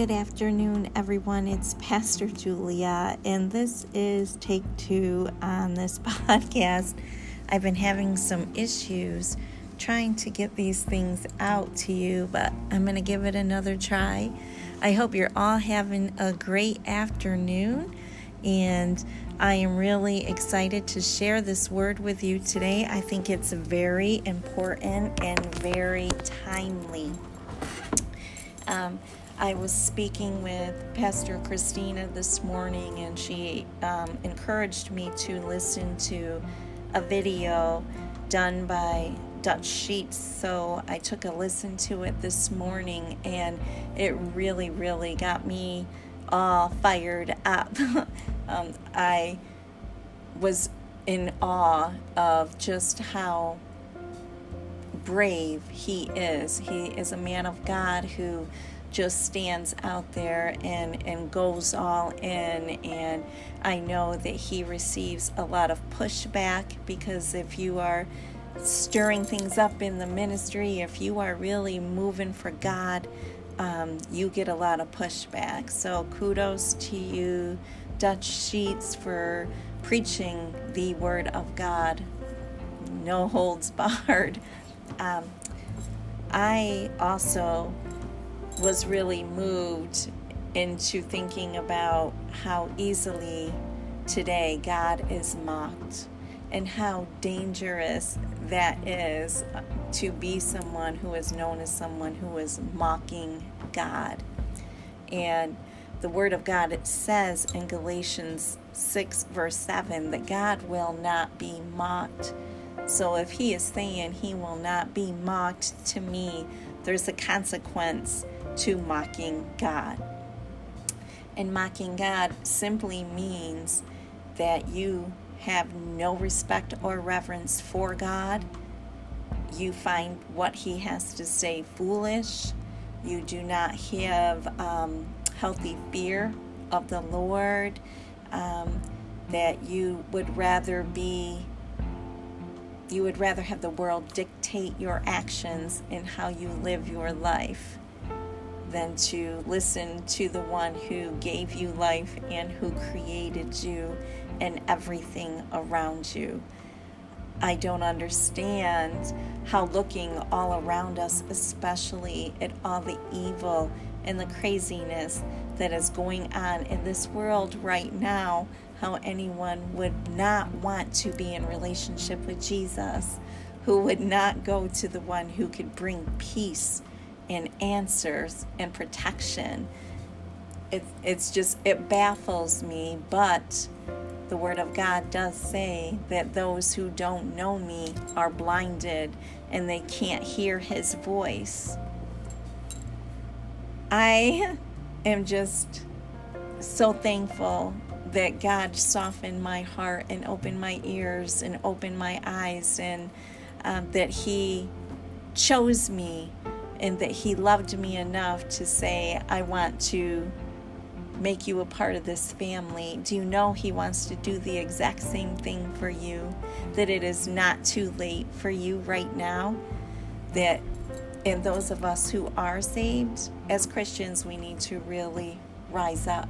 Good afternoon, everyone. It's Pastor Julia, and this is take two on this podcast. I've been having some issues trying to get these things out to you, but I'm going to give it another try. I hope you're all having a great afternoon, and I am really excited to share this word with you today. I think it's very important and very timely. Um, I was speaking with Pastor Christina this morning, and she um, encouraged me to listen to a video done by Dutch Sheets. So I took a listen to it this morning, and it really, really got me all fired up. um, I was in awe of just how brave he is. He is a man of God who just stands out there and, and goes all in. And I know that he receives a lot of pushback because if you are stirring things up in the ministry, if you are really moving for God, um, you get a lot of pushback. So kudos to you, Dutch Sheets, for preaching the Word of God. No holds barred. Um, I also was really moved into thinking about how easily today God is mocked and how dangerous that is to be someone who is known as someone who is mocking God. And the Word of God, it says in Galatians 6, verse 7, that God will not be mocked. So if He is saying He will not be mocked to me, there's a consequence to mocking God. And mocking God simply means that you have no respect or reverence for God. You find what He has to say foolish. You do not have um, healthy fear of the Lord. Um, that you would rather be you would rather have the world dictate your actions and how you live your life than to listen to the one who gave you life and who created you and everything around you. I don't understand how looking all around us, especially at all the evil and the craziness that is going on in this world right now, how anyone would not want to be in relationship with Jesus, who would not go to the one who could bring peace and answers and protection. It, it's just, it baffles me, but the Word of God does say that those who don't know me are blinded and they can't hear His voice. I am just so thankful that God softened my heart and opened my ears and opened my eyes and um, that He chose me and that He loved me enough to say, I want to make you a part of this family. Do you know He wants to do the exact same thing for you? That it is not too late for you right now? That, and those of us who are saved, as Christians, we need to really rise up.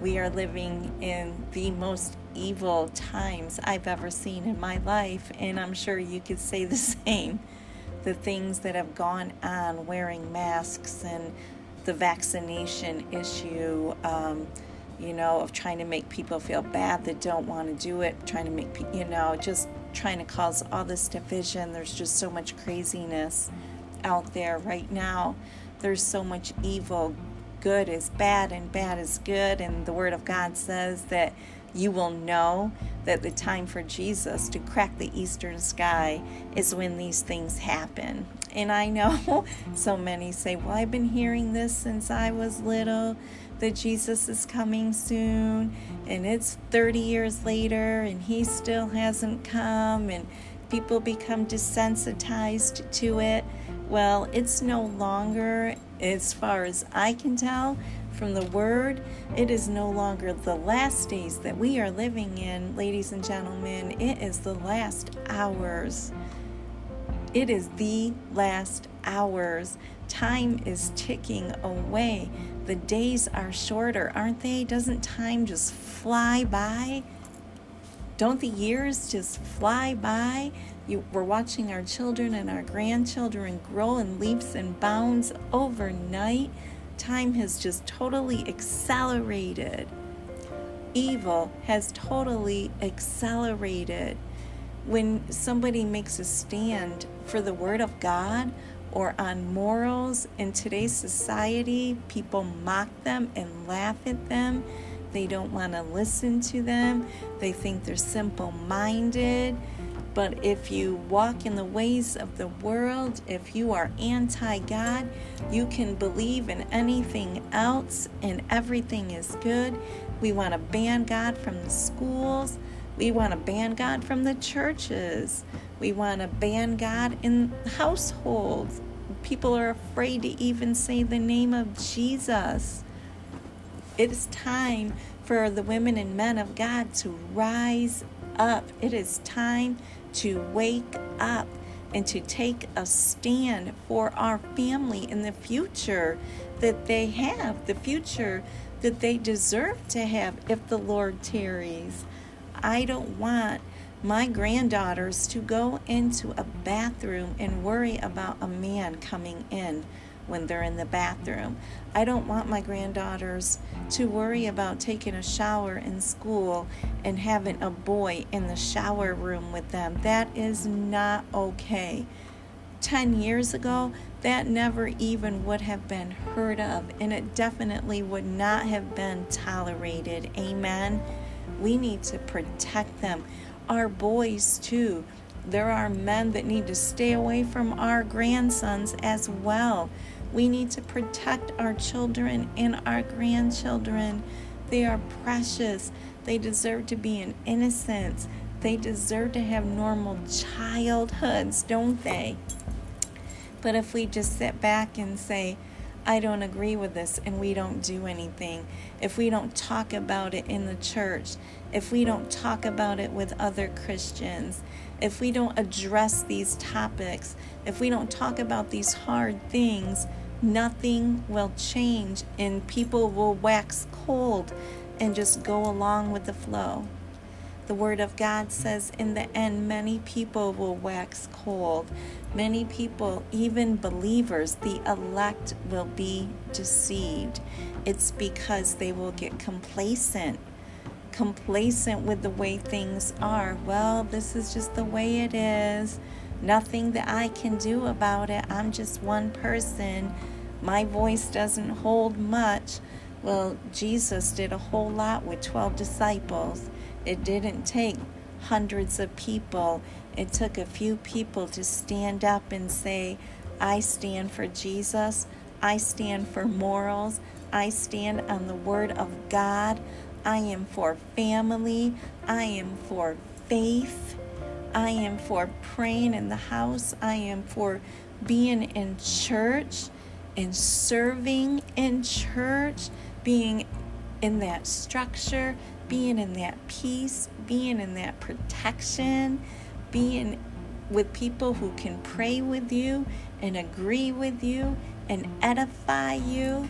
We are living in the most evil times I've ever seen in my life, and I'm sure you could say the same the things that have gone on wearing masks and the vaccination issue, um, you know, of trying to make people feel bad that don't want to do it, trying to make, you know, just trying to cause all this division. There's just so much craziness out there right now. There's so much evil. Good is bad and bad is good. And the Word of God says that you will know that the time for Jesus to crack the eastern sky is when these things happen. And I know so many say, Well, I've been hearing this since I was little that Jesus is coming soon, and it's 30 years later, and he still hasn't come, and people become desensitized to it. Well, it's no longer, as far as I can tell, from the word, it is no longer the last days that we are living in, ladies and gentlemen. It is the last hours. It is the last hours. Time is ticking away. The days are shorter, aren't they? Doesn't time just fly by? Don't the years just fly by? You, we're watching our children and our grandchildren grow in leaps and bounds overnight. Time has just totally accelerated. Evil has totally accelerated. When somebody makes a stand for the Word of God or on morals in today's society, people mock them and laugh at them. They don't want to listen to them. They think they're simple minded. But if you walk in the ways of the world, if you are anti God, you can believe in anything else and everything is good. We want to ban God from the schools. We want to ban God from the churches. We want to ban God in households. People are afraid to even say the name of Jesus. It is time for the women and men of God to rise up. It is time to wake up and to take a stand for our family in the future that they have, the future that they deserve to have if the Lord tarries. I don't want my granddaughters to go into a bathroom and worry about a man coming in when they're in the bathroom. I don't want my granddaughters to worry about taking a shower in school and having a boy in the shower room with them. That is not okay. 10 years ago, that never even would have been heard of, and it definitely would not have been tolerated. Amen. We need to protect them. Our boys, too. There are men that need to stay away from our grandsons as well. We need to protect our children and our grandchildren. They are precious. They deserve to be in innocence. They deserve to have normal childhoods, don't they? But if we just sit back and say, I don't agree with this, and we don't do anything, if we don't talk about it in the church, if we don't talk about it with other Christians, if we don't address these topics, if we don't talk about these hard things, nothing will change and people will wax cold and just go along with the flow. The Word of God says, in the end, many people will wax cold. Many people, even believers, the elect, will be deceived. It's because they will get complacent complacent with the way things are. Well, this is just the way it is. Nothing that I can do about it. I'm just one person. My voice doesn't hold much. Well, Jesus did a whole lot with 12 disciples. It didn't take hundreds of people, it took a few people to stand up and say, I stand for Jesus. I stand for morals. I stand on the Word of God. I am for family. I am for faith. I am for praying in the house. I am for being in church and serving in church, being in that structure, being in that peace, being in that protection, being with people who can pray with you and agree with you and edify you.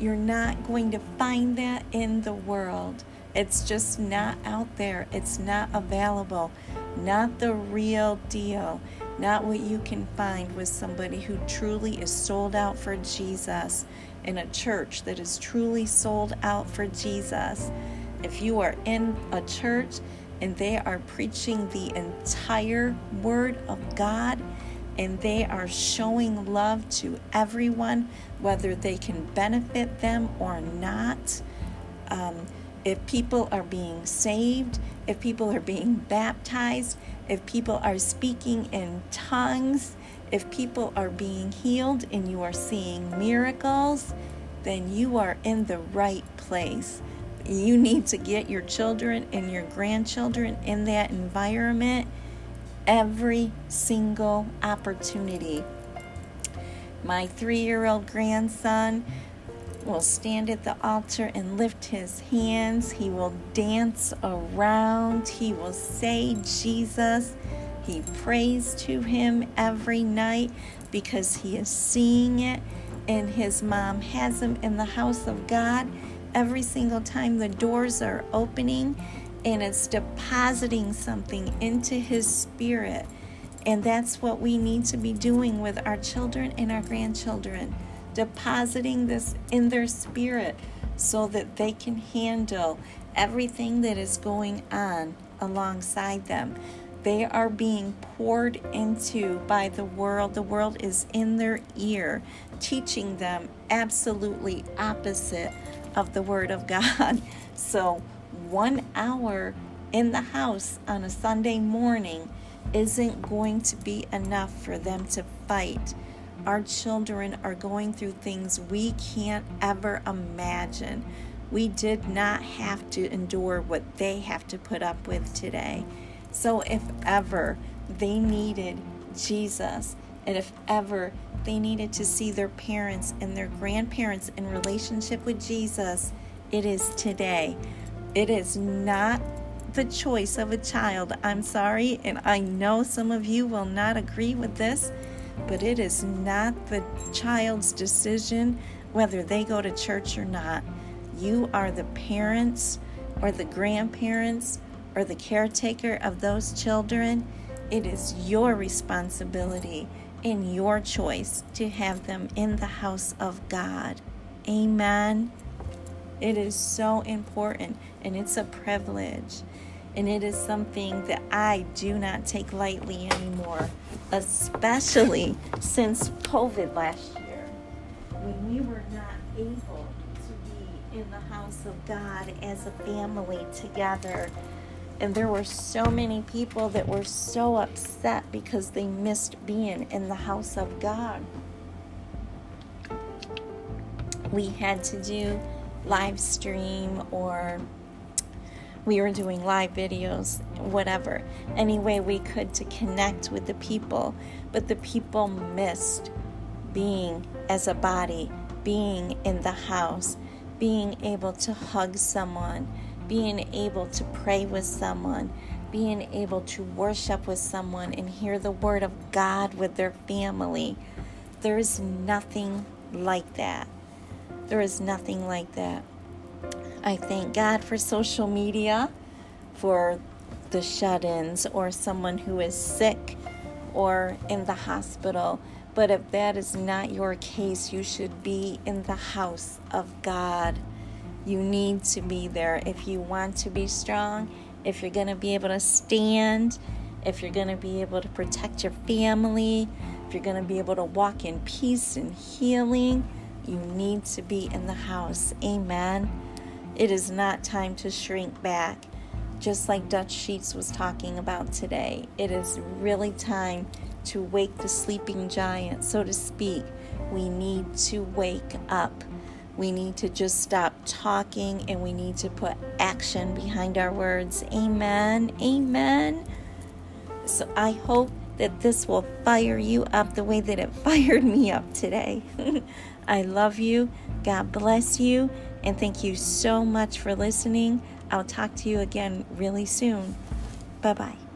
You're not going to find that in the world. It's just not out there. It's not available. Not the real deal. Not what you can find with somebody who truly is sold out for Jesus in a church that is truly sold out for Jesus. If you are in a church and they are preaching the entire Word of God, and they are showing love to everyone, whether they can benefit them or not. Um, if people are being saved, if people are being baptized, if people are speaking in tongues, if people are being healed and you are seeing miracles, then you are in the right place. You need to get your children and your grandchildren in that environment every single opportunity. My three year old grandson will stand at the altar and lift his hands. He will dance around. He will say Jesus. He prays to Him every night because he is seeing it. And his mom has him in the house of God every single time the doors are opening and it's depositing something into his spirit. And that's what we need to be doing with our children and our grandchildren, depositing this in their spirit so that they can handle everything that is going on alongside them. They are being poured into by the world. The world is in their ear, teaching them absolutely opposite of the Word of God. So, one hour in the house on a Sunday morning isn't going to be enough for them to fight. Our children are going through things we can't ever imagine. We did not have to endure what they have to put up with today. So, if ever they needed Jesus, and if ever they needed to see their parents and their grandparents in relationship with Jesus, it is today. It is not the choice of a child. I'm sorry, and I know some of you will not agree with this, but it is not the child's decision whether they go to church or not. You are the parents or the grandparents or the caretaker of those children. It is your responsibility and your choice to have them in the house of God. Amen. It is so important and it's a privilege. And it is something that I do not take lightly anymore, especially since COVID last year when we were not able to be in the house of God as a family together and there were so many people that were so upset because they missed being in the house of God. We had to do live stream or we were doing live videos, whatever, any way we could to connect with the people. But the people missed being as a body, being in the house, being able to hug someone being able to pray with someone, being able to worship with someone and hear the word of God with their family. There is nothing like that. There is nothing like that. I thank God for social media, for the shut ins, or someone who is sick or in the hospital. But if that is not your case, you should be in the house of God. You need to be there if you want to be strong, if you're going to be able to stand, if you're going to be able to protect your family, if you're going to be able to walk in peace and healing. You need to be in the house. Amen. It is not time to shrink back, just like Dutch Sheets was talking about today. It is really time to wake the sleeping giant, so to speak. We need to wake up. We need to just stop talking and we need to put action behind our words. Amen. Amen. So I hope that this will fire you up the way that it fired me up today. I love you. God bless you. And thank you so much for listening. I'll talk to you again really soon. Bye bye.